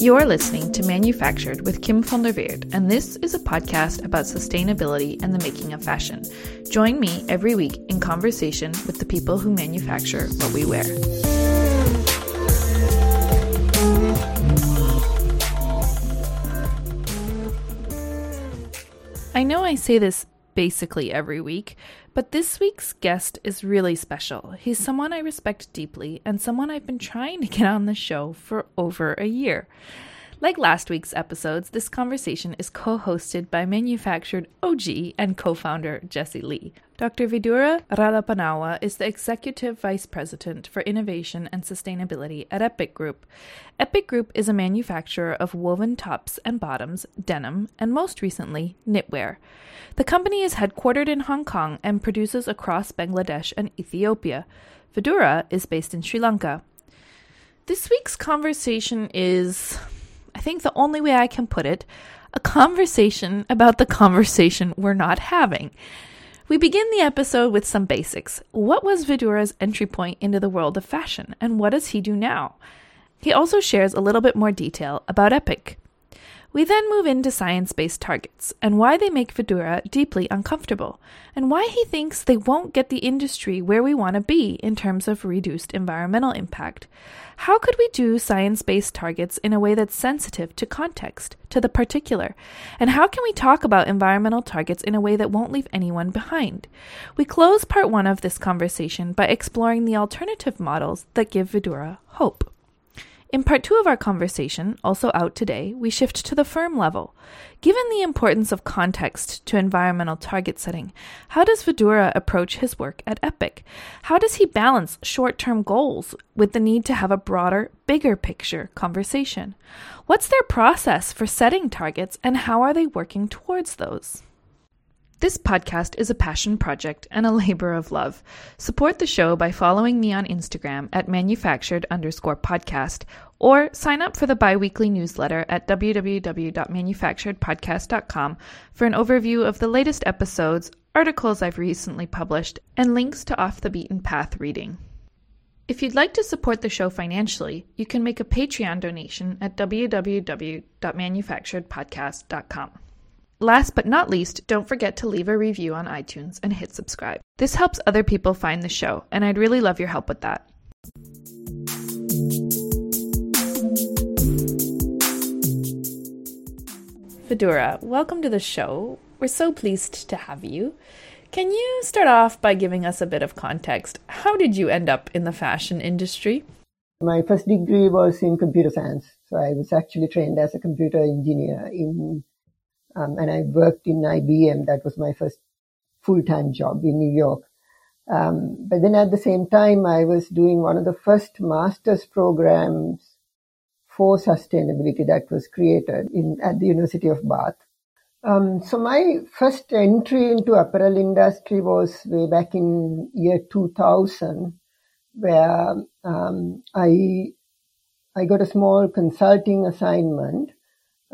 You're listening to Manufactured with Kim van der Weert, and this is a podcast about sustainability and the making of fashion. Join me every week in conversation with the people who manufacture what we wear. I know I say this basically every week, but this week's guest is really special. He's someone I respect deeply and someone I've been trying to get on the show for over a year. Like last week's episodes, this conversation is co hosted by manufactured OG and co founder Jesse Lee. Dr. Vidura Ralapanawa is the Executive Vice President for Innovation and Sustainability at Epic Group. Epic Group is a manufacturer of woven tops and bottoms, denim, and most recently, knitwear. The company is headquartered in Hong Kong and produces across Bangladesh and Ethiopia. Vidura is based in Sri Lanka. This week's conversation is I think the only way I can put it, a conversation about the conversation we're not having. We begin the episode with some basics. What was Vidura's entry point into the world of fashion, and what does he do now? He also shares a little bit more detail about Epic. We then move into science based targets and why they make Vidura deeply uncomfortable, and why he thinks they won't get the industry where we want to be in terms of reduced environmental impact. How could we do science based targets in a way that's sensitive to context, to the particular? And how can we talk about environmental targets in a way that won't leave anyone behind? We close part one of this conversation by exploring the alternative models that give Vidura hope. In part two of our conversation, also out today, we shift to the firm level. Given the importance of context to environmental target setting, how does Vidura approach his work at Epic? How does he balance short term goals with the need to have a broader, bigger picture conversation? What's their process for setting targets, and how are they working towards those? This podcast is a passion project and a labor of love. Support the show by following me on Instagram at manufactured underscore podcast or sign up for the biweekly newsletter at www.manufacturedpodcast.com for an overview of the latest episodes, articles I've recently published, and links to off the beaten path reading. If you'd like to support the show financially, you can make a Patreon donation at www.manufacturedpodcast.com. Last but not least, don't forget to leave a review on iTunes and hit subscribe. This helps other people find the show, and I'd really love your help with that. Vidura, welcome to the show. We're so pleased to have you. Can you start off by giving us a bit of context? How did you end up in the fashion industry? My first degree was in computer science. So I was actually trained as a computer engineer in um, and I worked in IBM. That was my first full-time job in New York. Um, but then at the same time, I was doing one of the first master's programs for sustainability that was created in, at the University of Bath. Um, so my first entry into apparel industry was way back in year 2000, where um, I I got a small consulting assignment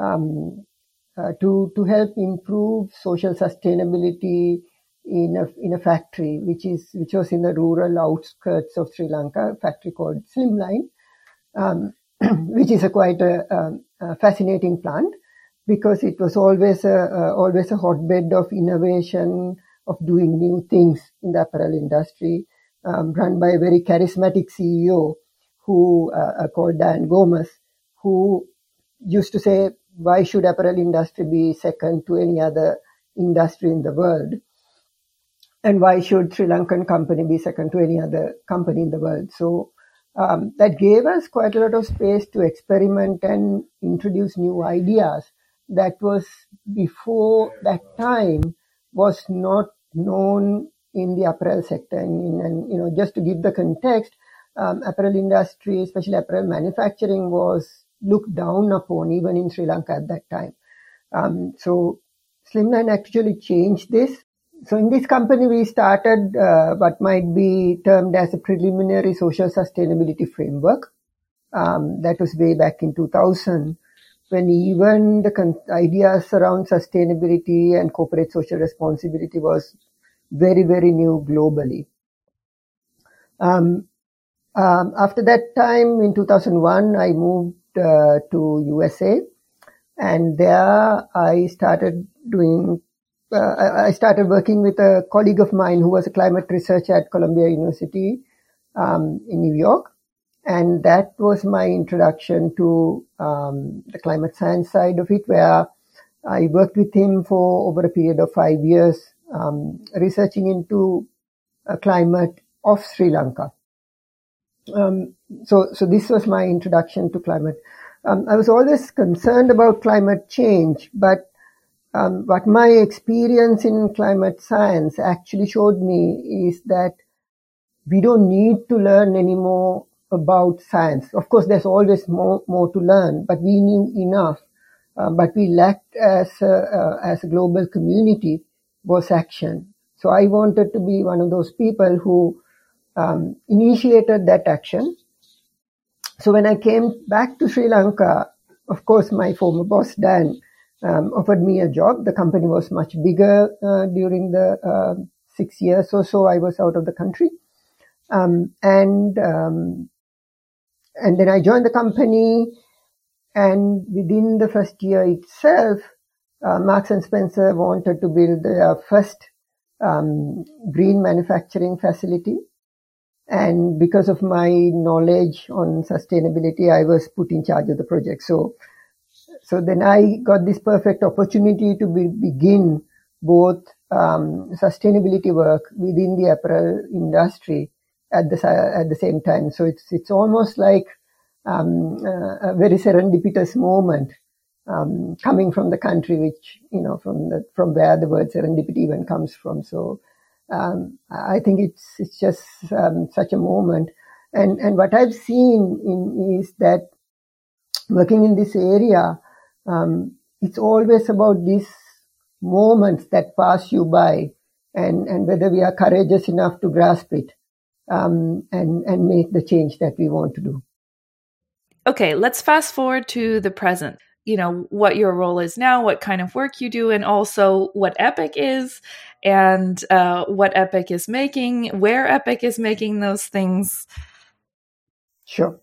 um, uh, to to help improve social sustainability in a in a factory which is which was in the rural outskirts of Sri Lanka, a factory called Slimline, um, which is a quite a, a, a, fascinating plant because it was always a, a always a hotbed of innovation of doing new things in the apparel industry, um, run by a very charismatic CEO who uh, called Dian Gomes, who used to say why should apparel industry be second to any other industry in the world? And why should Sri Lankan company be second to any other company in the world? So um, that gave us quite a lot of space to experiment and introduce new ideas that was before that time was not known in the apparel sector. And, and you know, just to give the context, um, apparel industry, especially apparel manufacturing, was looked down upon even in Sri Lanka at that time. Um, so Slimline actually changed this. So in this company, we started uh, what might be termed as a preliminary social sustainability framework. Um, that was way back in 2000, when even the con- ideas around sustainability and corporate social responsibility was very, very new globally. Um, um, after that time, in 2001, I moved uh, to USA, and there I started doing. Uh, I started working with a colleague of mine who was a climate researcher at Columbia University um, in New York, and that was my introduction to um, the climate science side of it, where I worked with him for over a period of five years, um, researching into uh, climate of Sri Lanka. Um, so, so this was my introduction to climate. Um, I was always concerned about climate change, but um, what my experience in climate science actually showed me is that we don't need to learn anymore about science. Of course, there's always more, more to learn, but we knew enough. Uh, but we lacked as a, uh, as a global community was action. So I wanted to be one of those people who um, initiated that action. So when I came back to Sri Lanka, of course, my former boss Dian um, offered me a job. The company was much bigger uh, during the uh, six years or so I was out of the country, um, and um, and then I joined the company. And within the first year itself, uh, Marks and Spencer wanted to build their first um, green manufacturing facility. And because of my knowledge on sustainability, I was put in charge of the project. So, so then I got this perfect opportunity to be, begin both um, sustainability work within the apparel industry at the at the same time. So it's it's almost like um, uh, a very serendipitous moment um, coming from the country, which you know from the from where the word serendipity even comes from. So um, I think it's it's just um, such a moment. And and what I've seen in, is that working in this area, um, it's always about these moments that pass you by, and and whether we are courageous enough to grasp it, um, and and make the change that we want to do. Okay, let's fast forward to the present you know what your role is now what kind of work you do and also what epic is and uh, what epic is making where epic is making those things. Sure.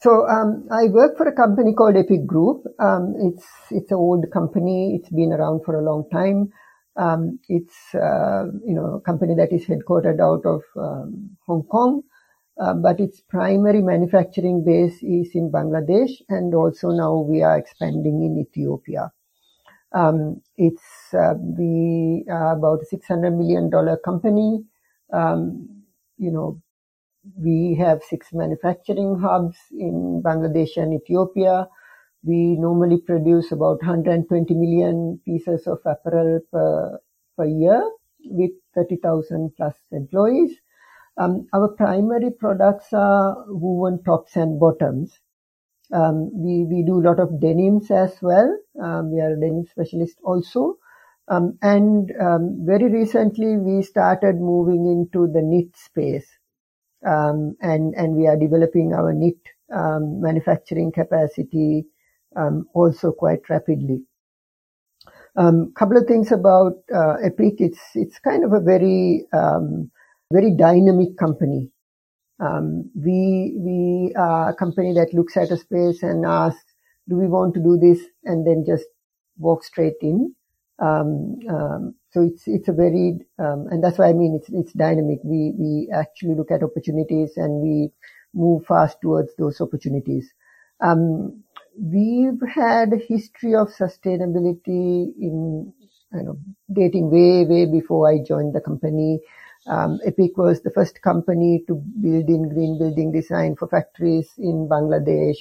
So um, i work for a company called epic group. Um, it's it's an old company. It's been around for a long time. Um, it's uh, you know a company that is headquartered out of um, hong kong uh, but its primary manufacturing base is in Bangladesh, and also now we are expanding in Ethiopia. Um, it's uh, we are about a six hundred million dollar company. Um, you know, we have six manufacturing hubs in Bangladesh and Ethiopia. We normally produce about 120 million pieces of apparel per, per year with 30,000 plus employees. Um, our primary products are woven tops and bottoms. Um, we, we do a lot of denims as well. Um, we are a denim specialist also. Um, and um, very recently we started moving into the knit space. Um, and, and we are developing our knit manufacturing capacity also quite rapidly. Um, couple of things about uh, Epic. It's it's kind of a very very dynamic company. Um, we we are a company that looks at a space and asks, "Do we want to do this?" and then just walk straight in. Um, um, so it's it's a very um, and that's why I mean it's it's dynamic. We we actually look at opportunities and we move fast towards those opportunities. Um, we've had a history of sustainability in you know dating way way before I joined the company. Um, Epic was the first company to build in green building design for factories in Bangladesh.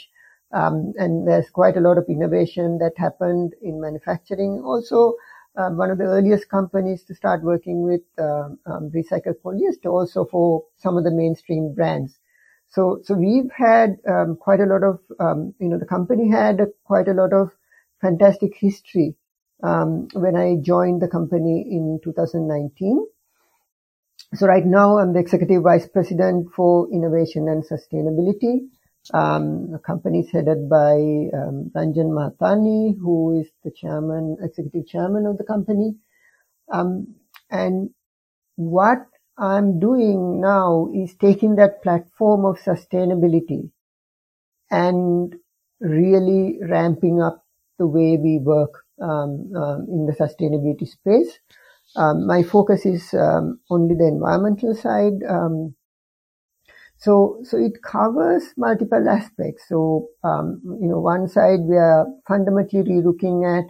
Um, and there's quite a lot of innovation that happened in manufacturing. Also, um, one of the earliest companies to start working with uh, um, recycled polyester also for some of the mainstream brands. So, so we've had um, quite a lot of, um, you know, the company had a, quite a lot of fantastic history when I joined the company in 2019. So right now I'm the executive vice president for innovation and sustainability. Um, the company is headed by um, Ranjan Mahtani, who is the chairman, executive chairman of the company. Um, and what I'm doing now is taking that platform of sustainability and really ramping up the way we work um, um, in the sustainability space. Um, my focus is um, only the environmental side. Um, so, so it covers multiple aspects. So, um, you know, one side we are fundamentally looking at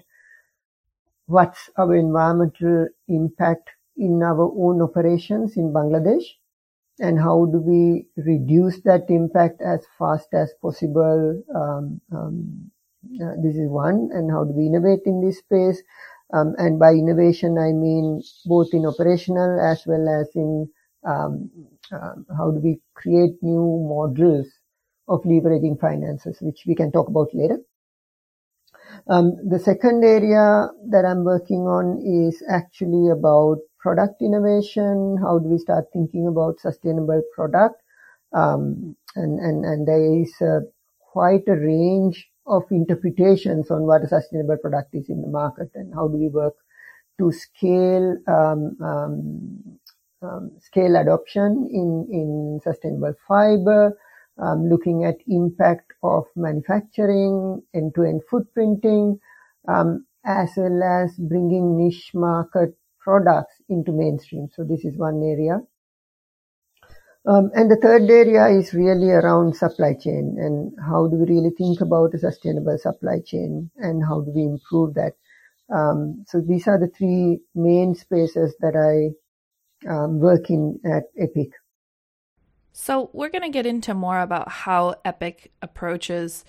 what's our environmental impact in our own operations in Bangladesh and how do we reduce that impact as fast as possible. Um, um, uh, this is one, and how do we innovate in this space? Um, and by innovation, I mean both in operational as well as in um, uh, how do we create new models of leveraging finances, which we can talk about later. Um, the second area that I'm working on is actually about product innovation. How do we start thinking about sustainable product? Um, and, and, and there is quite a range of interpretations on what a sustainable product is in the market and how do we work to scale um, um, um, scale adoption in in sustainable fiber, um, looking at impact of manufacturing, end-to-end footprinting, um, as well as bringing niche market products into mainstream. So this is one area. Um, and the third area is really around supply chain and how do we really think about a sustainable supply chain and how do we improve that. Um, so these are the three main spaces that I um, work in at Epic. So we're going to get into more about how Epic approaches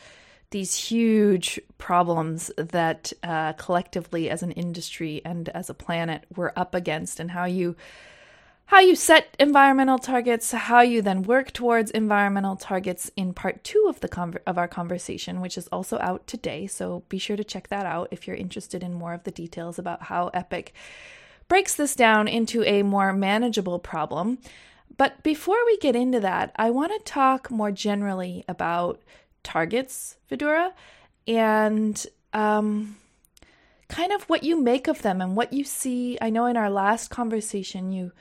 these huge problems that uh, collectively as an industry and as a planet we're up against and how you how you set environmental targets, how you then work towards environmental targets in part two of the of our conversation, which is also out today. So be sure to check that out if you're interested in more of the details about how Epic breaks this down into a more manageable problem. But before we get into that, I want to talk more generally about targets, Vidura, and um, kind of what you make of them and what you see. I know in our last conversation, you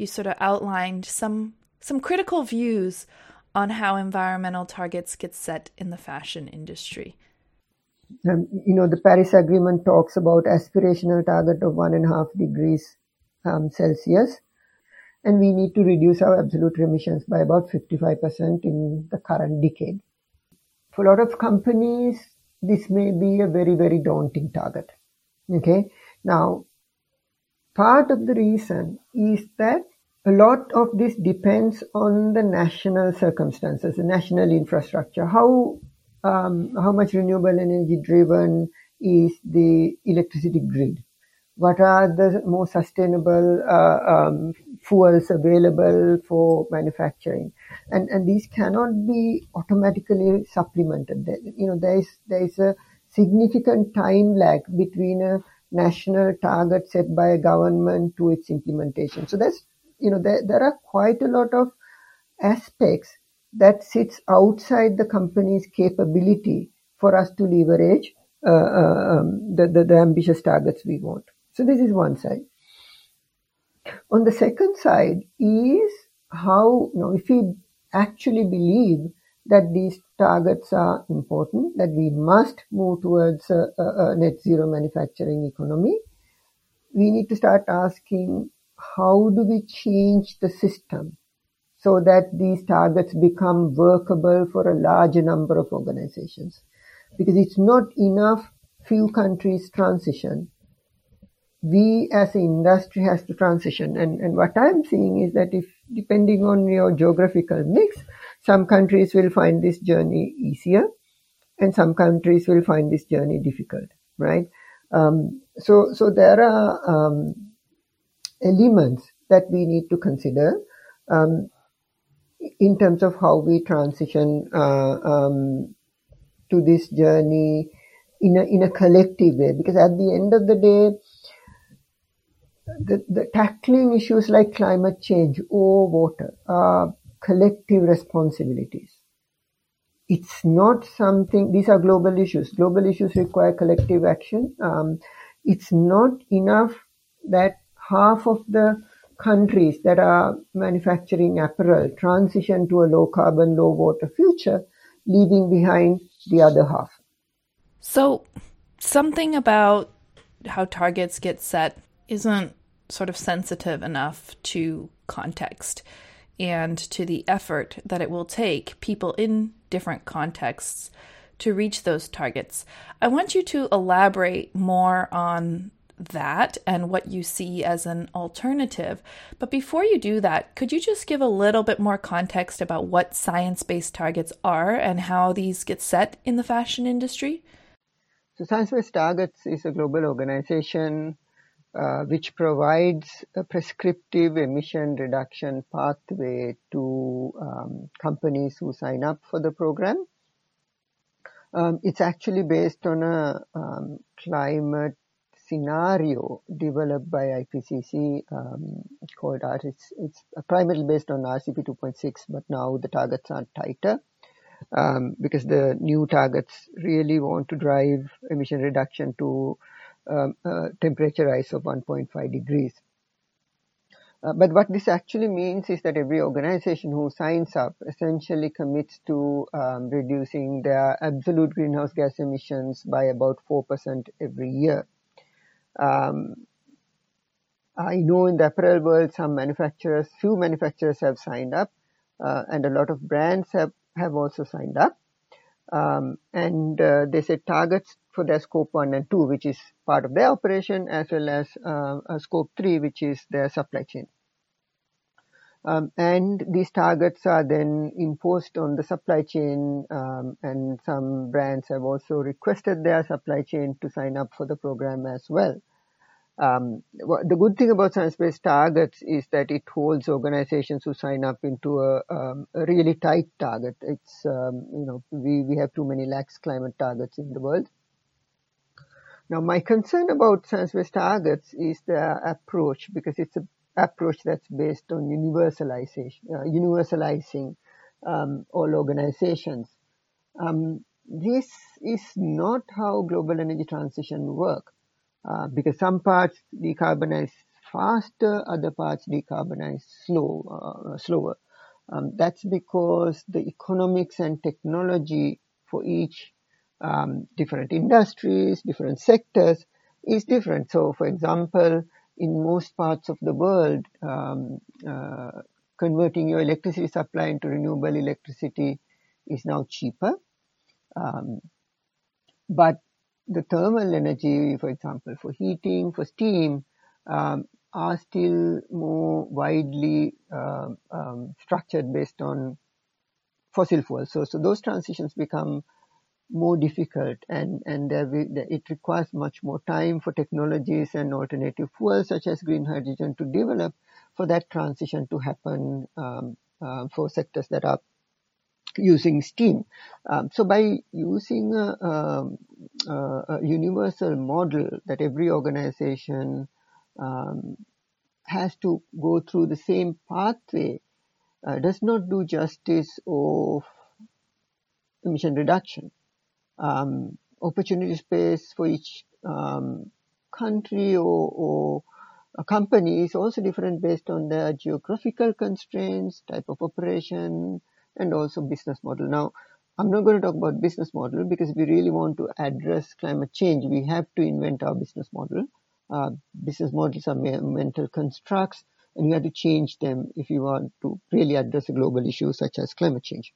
you sort of outlined some some critical views on how environmental targets get set in the fashion industry. Um, you know, the Paris Agreement talks about aspirational target of one and a half degrees um, Celsius, and we need to reduce our absolute emissions by about 55% in the current decade. For a lot of companies, this may be a very, very daunting target. Okay. Now, part of the reason is that a lot of this depends on the national circumstances, the national infrastructure. How um, how much renewable energy driven is the electricity grid? What are the more sustainable uh, um, fuels available for manufacturing? And and these cannot be automatically supplemented. You know, there is there is a significant time lag between a national target set by a government to its implementation. So that's you know there there are quite a lot of aspects that sits outside the company's capability for us to leverage uh, uh, um, the, the, the ambitious targets we want. So this is one side. On the second side is how, you know, if we actually believe that these targets are important, that we must move towards a, a, a net zero manufacturing economy, we need to start asking how do we change the system so that these targets become workable for a larger number of organizations. Because it's not enough few countries transition. We as an industry has to transition. And, and what I'm seeing is that if, depending on your geographical mix, some countries will find this journey easier and some countries will find this journey difficult, right? Um, so, so there are, um, elements that we need to consider. Um, in terms of how we transition uh, um, to this journey in a in a collective way. Because at the end of the day, the, the tackling issues like climate change or water are collective responsibilities. It's not something, these are global issues. Global issues require collective action. Um, it's not enough that half of the countries that are manufacturing apparel transition to a low carbon, low water future leaving behind the other half. So, something about how targets get set isn't sort of sensitive enough to context and to the effort that it will take people in different contexts to reach those targets. I want you to elaborate more on that and what you see as an alternative. But before you do that, could you just give a little bit more context about what science based targets are and how these get set in the fashion industry? So, Science Based Targets is a global organization uh, which provides a prescriptive emission reduction pathway to um, companies who sign up for the program. Um, it's actually based on a um, climate scenario developed by IPCC um, called R. It's, it's primarily based on RCP 2.6, but now the targets are tighter um, because the new targets really want to drive emission reduction to um, temperature rise of 1.5 degrees. Uh, but what this actually means is that every organization who signs up essentially commits to um, reducing their absolute greenhouse gas emissions by about 4% every year. Um, I know in the apparel world, some manufacturers, few manufacturers have signed up, uh, and a lot of brands have, have also signed up. Um, and uh, they set targets for their scope 1 and 2, which is part of their operation, as well as uh, scope 3, which is their supply chain. Um, and these targets are then imposed on the supply chain, um, and some brands have also requested their supply chain to sign up for the program as well. Um, the good thing about science-based targets is that it holds organizations who sign up into a, a really tight target. It's you know we we have too many lax climate targets in the world, now, my concern about science-based targets is their approach because it's an approach that's based on universalization, uh, universalizing um, all organizations. Um, this is not how global energy transition work uh, because some parts decarbonize faster, other parts decarbonize slow, uh, slower. Um, that's because the economics and technology for each um, different industries, different sectors is different. So, for example, in most parts of the world, um, uh, converting your electricity supply into renewable electricity is now cheaper. Um, but the thermal energy, for example, for heating, for steam, um, are still more widely uh, structured based on fossil fuels. So, so those transitions become more difficult and, and it requires much more time for technologies and alternative fuels such as green hydrogen to develop for that transition to happen um, uh, for sectors that are using steam. Um, so by using a, um, a, universal model that every organization um, has to go through the same pathway uh, does not do justice of emission reduction um, opportunity space for each um, country or, or a company is also different based on their geographical constraints, type of operation, and also business model. Now, I'm not going to talk about business model because we really want to address climate change, we have to invent our business model. Uh, business models are mental constructs, and you have to change them if you want to really address a global issue such as climate change.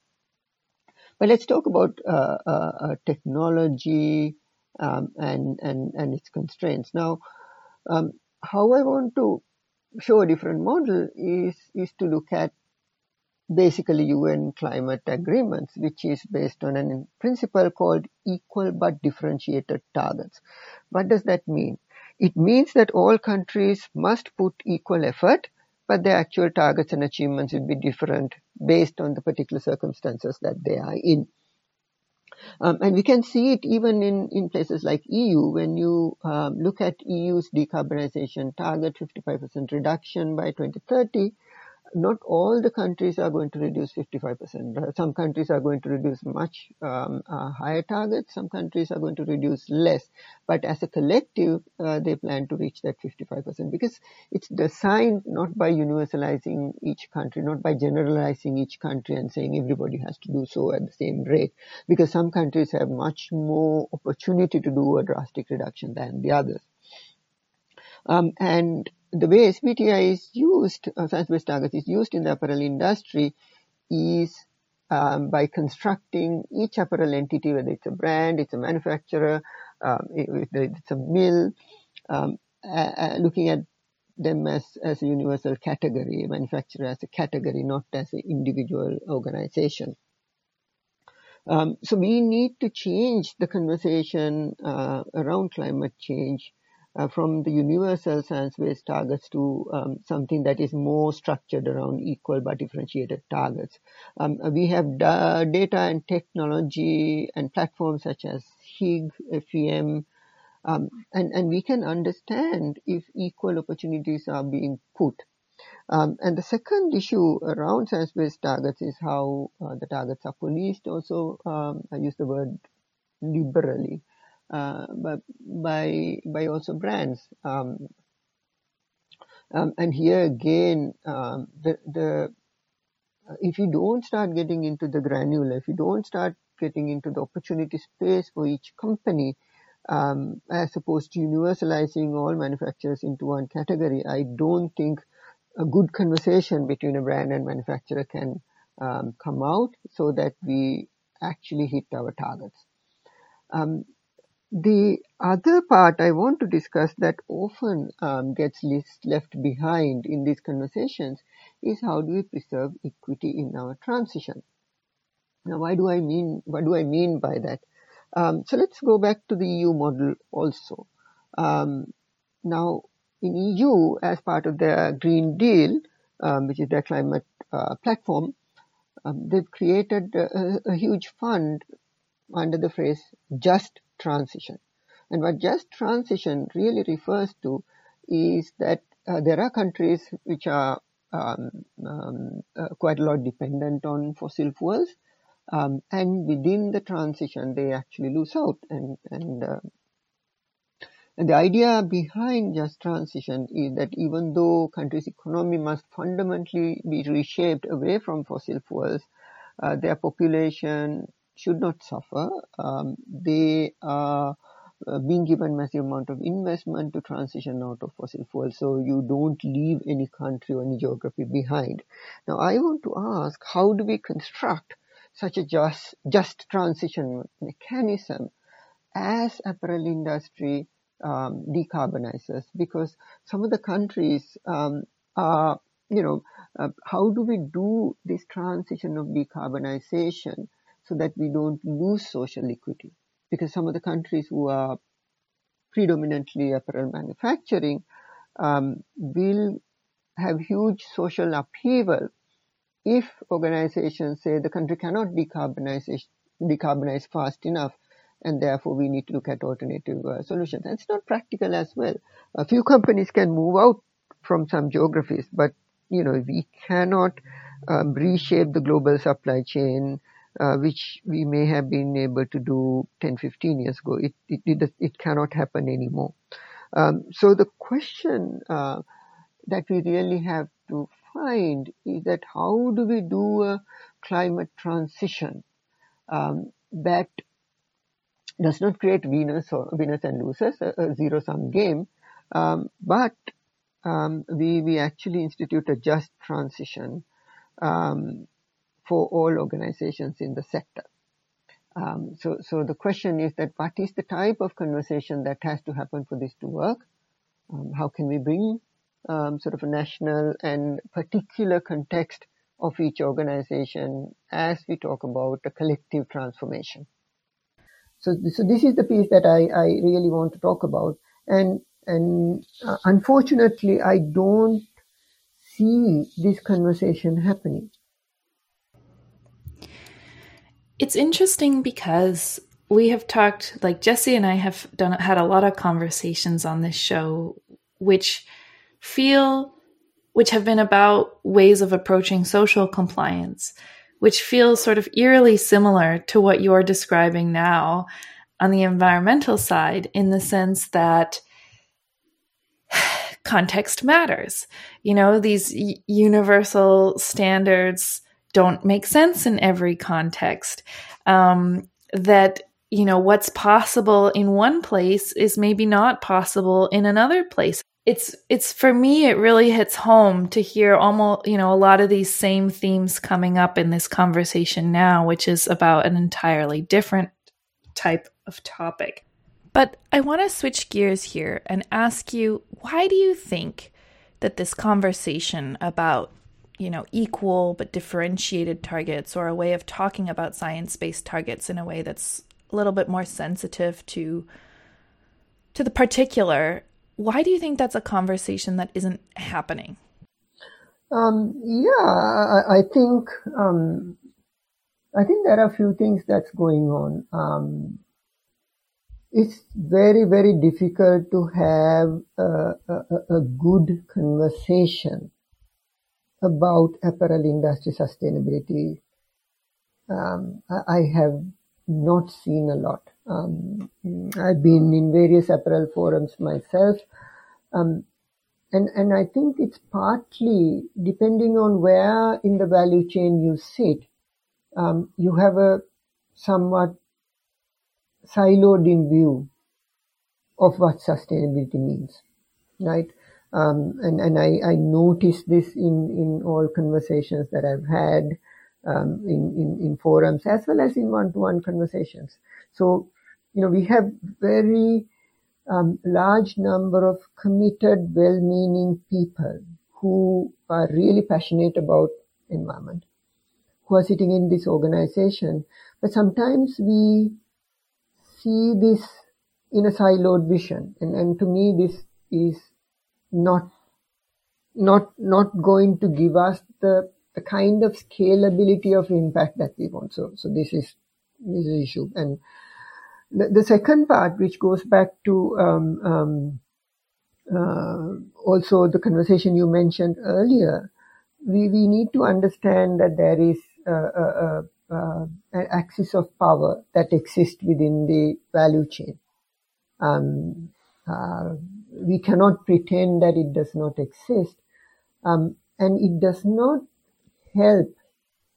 But let's talk about uh, uh, uh, technology um, and, and, and its constraints. Now, um, how I want to show a different model is, is to look at basically UN climate agreements, which is based on a principle called equal but differentiated targets. What does that mean? It means that all countries must put equal effort but the actual targets and achievements will be different based on the particular circumstances that they are in. Um, and we can see it even in, in places like EU when you um, look at EU's decarbonization target, 55% reduction by 2030. Not all the countries are going to reduce 55%. Some countries are going to reduce much um, uh, higher targets. Some countries are going to reduce less. But as a collective, uh, they plan to reach that 55% because it's designed not by universalizing each country, not by generalizing each country and saying everybody has to do so at the same rate. Because some countries have much more opportunity to do a drastic reduction than the others. Um, and the way SBTI is used, uh, science-based targets is used in the apparel industry is um, by constructing each apparel entity, whether it's a brand, it's a manufacturer, um, it, it's a mill, um, uh, looking at them as, as a universal category, a manufacturer as a category, not as an individual organization. Um, so we need to change the conversation uh, around climate change uh, from the universal science-based targets to um, something that is more structured around equal but differentiated targets. Um, we have da- data and technology and platforms such as Higg, FEM, um, and, and we can understand if equal opportunities are being put. Um, and the second issue around science-based targets is how uh, the targets are policed. Also, um, I use the word liberally uh, but by by also brands. Um, um, and here again, um, the the if you don't start getting into the granular, if you don't start getting into the opportunity space for each company, um, as opposed to universalizing all manufacturers into one category, I don't think a good conversation between a brand and manufacturer can um, come out so that we actually hit our targets. Um, the other part I want to discuss that often um, gets left behind in these conversations is how do we preserve equity in our transition. Now, why do I mean what do I mean by that? Um, so let's go back to the EU model also. Um, now, in EU, as part of their Green Deal, um, which is their climate uh, platform, um, they've created a, a huge fund under the phrase "just transition. And what just transition really refers to is that uh, there are countries which are um, um, uh, quite a lot dependent on fossil fuels, um, and within the transition they actually lose out. And and, uh, and the idea behind just transition is that even though countries' economy must fundamentally be reshaped away from fossil fuels, uh, their population should not suffer. Um, they are uh, being given massive amount of investment to transition out of fossil fuels, so you don't leave any country or any geography behind. Now, I want to ask, how do we construct such a just just transition mechanism as apparel industry um, decarbonizes? Because some of the countries um, are, you know, uh, how do we do this transition of decarbonization so that we don't lose social equity. Because some of the countries who are predominantly apparel manufacturing um, will have huge social upheaval if organizations say the country cannot decarbonize, decarbonize fast enough and therefore we need to look at alternative uh, solutions. It's not practical as well. A few companies can move out from some geographies, but you know we cannot um, reshape the global supply chain uh, which we may have been able to do 10, 15 years ago. It, it, it, it cannot happen anymore. Um, so the question uh, that we really have to find is that how do we do a climate transition um, that does not create winners or winners and losers, a, a zero sum game, um, but um, we we actually institute a just transition um, for all organizations in the sector. Um, so, so the question is that what is the type of conversation that has to happen for this to work? Um, how can we bring um, sort of a national and particular context of each organization as we talk about a collective transformation? So, so this is the piece that I, I really want to talk about. And, and uh, unfortunately, I don't see this conversation happening. It's interesting because we have talked, like Jesse and I have done had a lot of conversations on this show, which feel which have been about ways of approaching social compliance, which feels sort of eerily similar to what you're describing now on the environmental side, in the sense that context matters. You know, these universal standards don't make sense in every context. Um, that you know what's possible in one place is maybe not possible in another place it's it's for me it really hits home to hear almost you know a lot of these same themes coming up in this conversation now which is about an entirely different type of topic but i want to switch gears here and ask you why do you think that this conversation about you know equal but differentiated targets or a way of talking about science-based targets in a way that's a little bit more sensitive to to the particular why do you think that's a conversation that isn't happening? Um, yeah, I, I think um, I think there are a few things that's going on. Um, it's very very difficult to have a, a, a good conversation about apparel industry sustainability. Um, I, have not seen a lot. Um, I've been in various apparel forums myself. Um, and, and I think it's partly depending on where in the value chain you sit, um, you have a somewhat siloed in view of what sustainability means, right? Um, and and I, I notice this in, in all conversations that I've had um, in, in, in forums as well as in one-to-one conversations. So, you know, we have very um, large number of committed, well-meaning people who are really passionate about environment, who are sitting in this organization. But sometimes we see this in a siloed vision, and, and to me, this is not not not going to give us the the kind of scalability of impact that we want. So, so this is this is issue. And the, the second part, which goes back to um, um, uh, also the conversation you mentioned earlier, we, we need to understand that there is an axis of power that exists within the value chain. Um, uh, we cannot pretend that it does not exist. Um, and it does not help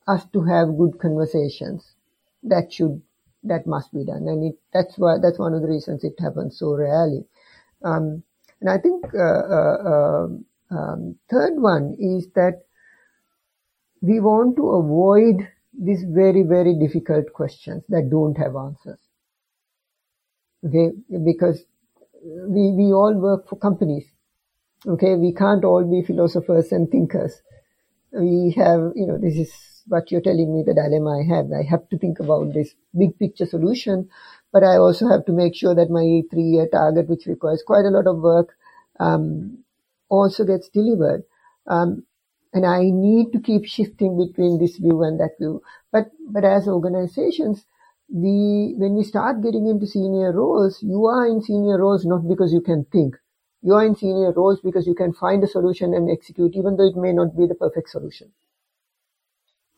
us to have good conversations. That should, that must be done. And it, that's why, that's one of the reasons it happens so rarely. Um, and I think, uh, uh, um, um third one is that we want to avoid these very, very difficult questions that don't have answers. Okay, because we, we all work for companies. Okay, we can't all be philosophers and thinkers we have, you know, this is what you're telling me the dilemma I have. I have to think about this big picture solution, but I also have to make sure that my three year target, which requires quite a lot of work, um, also gets delivered. Um, and I need to keep shifting between this view and that view. But, but as organizations, we, when we start getting into senior roles, you are in senior roles not because you can think you are in senior roles because you can find a solution and execute, even though it may not be the perfect solution.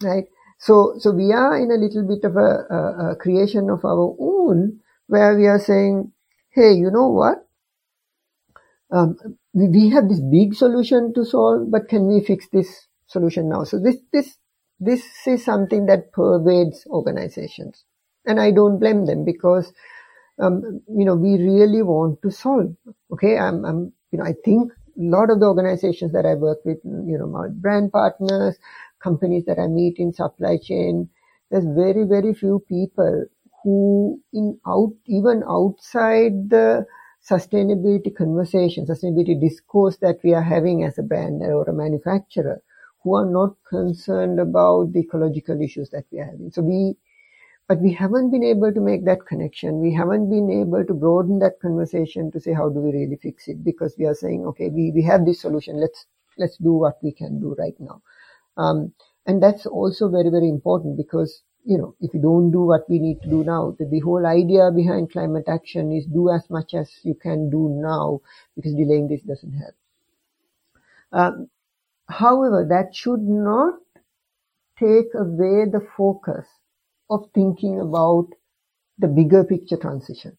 Right? So, so we are in a little bit of a, a, a creation of our own where we are saying, hey, you know what? Um, we, we have this big solution to solve, but can we fix this solution now? So this, this, this is something that pervades organizations. And I don't blame them because um, you know, we really want to solve. Okay, I'm, I'm, you know, I think a lot of the organizations that I work with, you know, my brand partners, companies that I meet in supply chain, there's very, very few people who in out, even outside the sustainability conversation, sustainability discourse that we are having as a brand or a manufacturer, who are not concerned about the ecological issues that we are having. So we, but we haven't been able to make that connection. We haven't been able to broaden that conversation to say how do we really fix it because we are saying, okay, we, we have this solution. Let's, let's do what we can do right now. Um, and that's also very, very important because, you know, if you don't do what we need to do now, the, the whole idea behind climate action is do as much as you can do now because delaying this doesn't help. Um, However, that should not take away the focus of thinking about the bigger picture transition.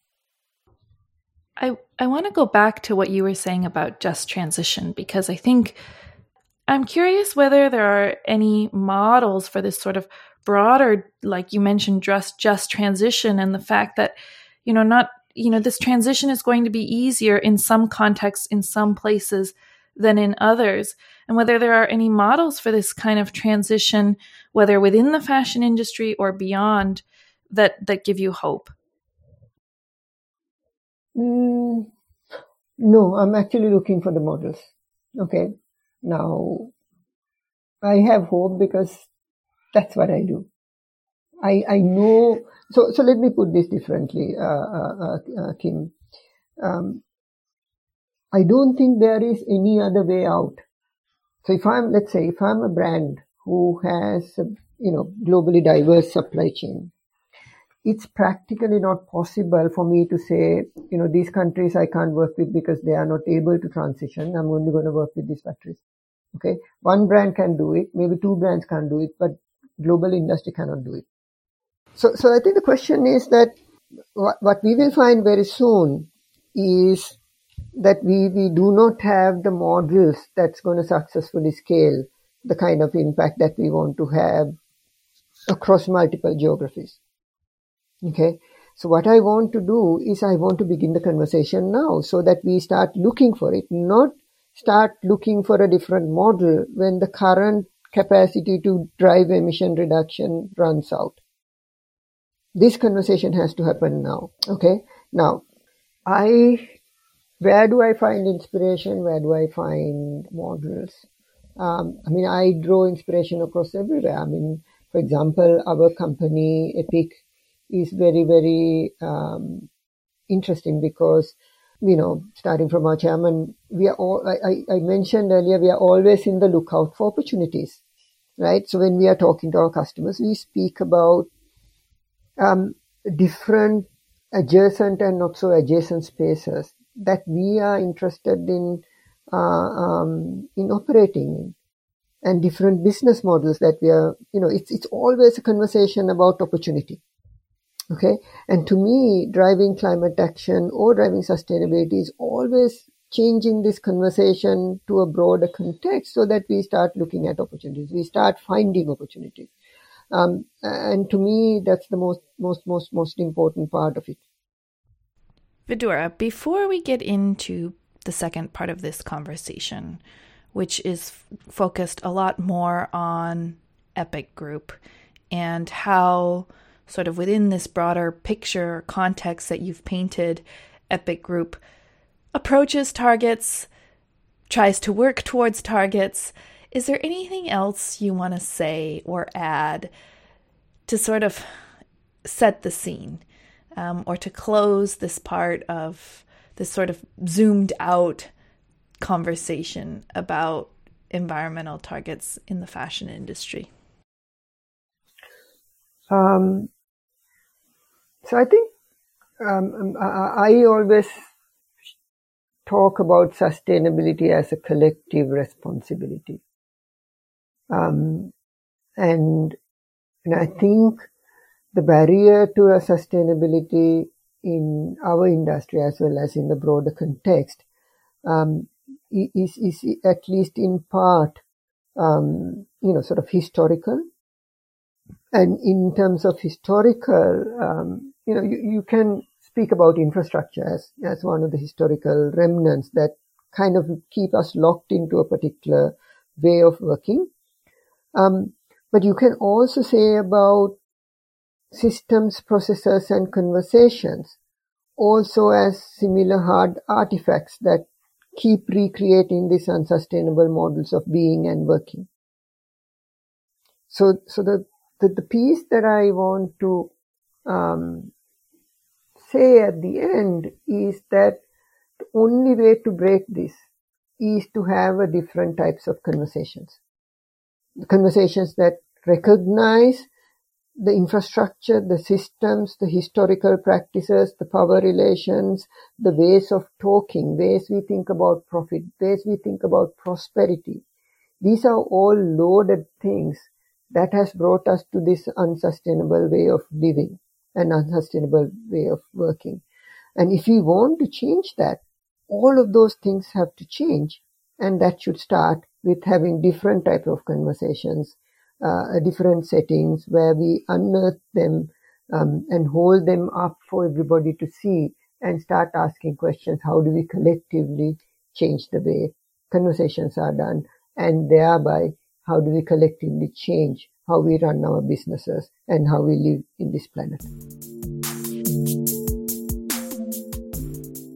I, I want to go back to what you were saying about just transition because I think I'm curious whether there are any models for this sort of broader, like you mentioned, just just transition and the fact that, you know, not you know, this transition is going to be easier in some contexts, in some places than in others, and whether there are any models for this kind of transition, whether within the fashion industry or beyond, that that give you hope. Mm, no, I'm actually looking for the models. Okay, now I have hope because that's what I do. I I know. So so let me put this differently, uh, uh, uh, uh Kim. Um, I don't think there is any other way out. So if I'm, let's say, if I'm a brand who has, a, you know, globally diverse supply chain, it's practically not possible for me to say, you know, these countries I can't work with because they are not able to transition. I'm only going to work with these factories. Okay. One brand can do it. Maybe two brands can do it, but global industry cannot do it. So, so I think the question is that what, what we will find very soon is that we, we do not have the models that's going to successfully scale the kind of impact that we want to have across multiple geographies. Okay. So what I want to do is I want to begin the conversation now so that we start looking for it, not start looking for a different model when the current capacity to drive emission reduction runs out. This conversation has to happen now. Okay. Now, I where do I find inspiration? Where do I find models? Um, I mean, I draw inspiration across everywhere. I mean, for example, our company, Epic, is very, very um, interesting because, you know, starting from our chairman, we are all, I, I mentioned earlier, we are always in the lookout for opportunities, right? So when we are talking to our customers, we speak about um, different adjacent and not so adjacent spaces that we are interested in uh, um, in operating in. And different business models that we are you know it's it's always a conversation about opportunity. Okay? And to me driving climate action or driving sustainability is always changing this conversation to a broader context so that we start looking at opportunities. We start finding opportunities. Um, and to me that's the most most most most important part of it Vidura, before we get into the second part of this conversation, which is f- focused a lot more on Epic Group and how, sort of within this broader picture context that you've painted, Epic Group approaches targets, tries to work towards targets. Is there anything else you want to say or add to sort of set the scene? Um, or to close this part of this sort of zoomed out conversation about environmental targets in the fashion industry? Um, so I think um, um I, always talk about sustainability as a collective responsibility. Um, and, and I think the barrier to a sustainability in our industry as well as in the broader context um, is, is at least in part, um, you know, sort of historical. And in terms of historical, um, you know, you, you, can speak about infrastructure as, as one of the historical remnants that kind of keep us locked into a particular way of working. Um, but you can also say about systems, processes, and conversations, also as similar hard artifacts that keep recreating these unsustainable models of being and working. So, so the, the, the piece that I want to um, say at the end is that the only way to break this is to have a different types of conversations. Conversations that recognize the infrastructure, the systems, the historical practices, the power relations, the ways of talking, ways we think about profit, ways we think about prosperity These are all loaded things that has brought us to this unsustainable way of living and unsustainable way of working. And if we want to change that, all of those things have to change. And that should start with having different type of conversations, uh, different settings where we unearth them um, and hold them up for everybody to see and start asking questions. How do we collectively change the way conversations are done? And thereby, how do we collectively change how we run our businesses and how we live in this planet?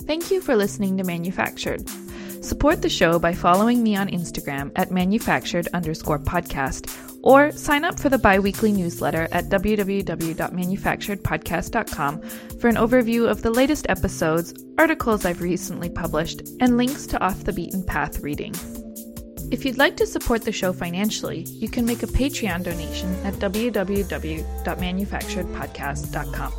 Thank you for listening to Manufactured. Support the show by following me on Instagram at manufactured underscore podcast or sign up for the biweekly newsletter at www.manufacturedpodcast.com for an overview of the latest episodes, articles I've recently published, and links to off the beaten path reading. If you'd like to support the show financially, you can make a Patreon donation at www.manufacturedpodcast.com.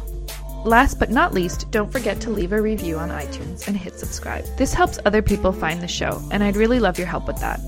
Last but not least, don't forget to leave a review on iTunes and hit subscribe. This helps other people find the show, and I'd really love your help with that.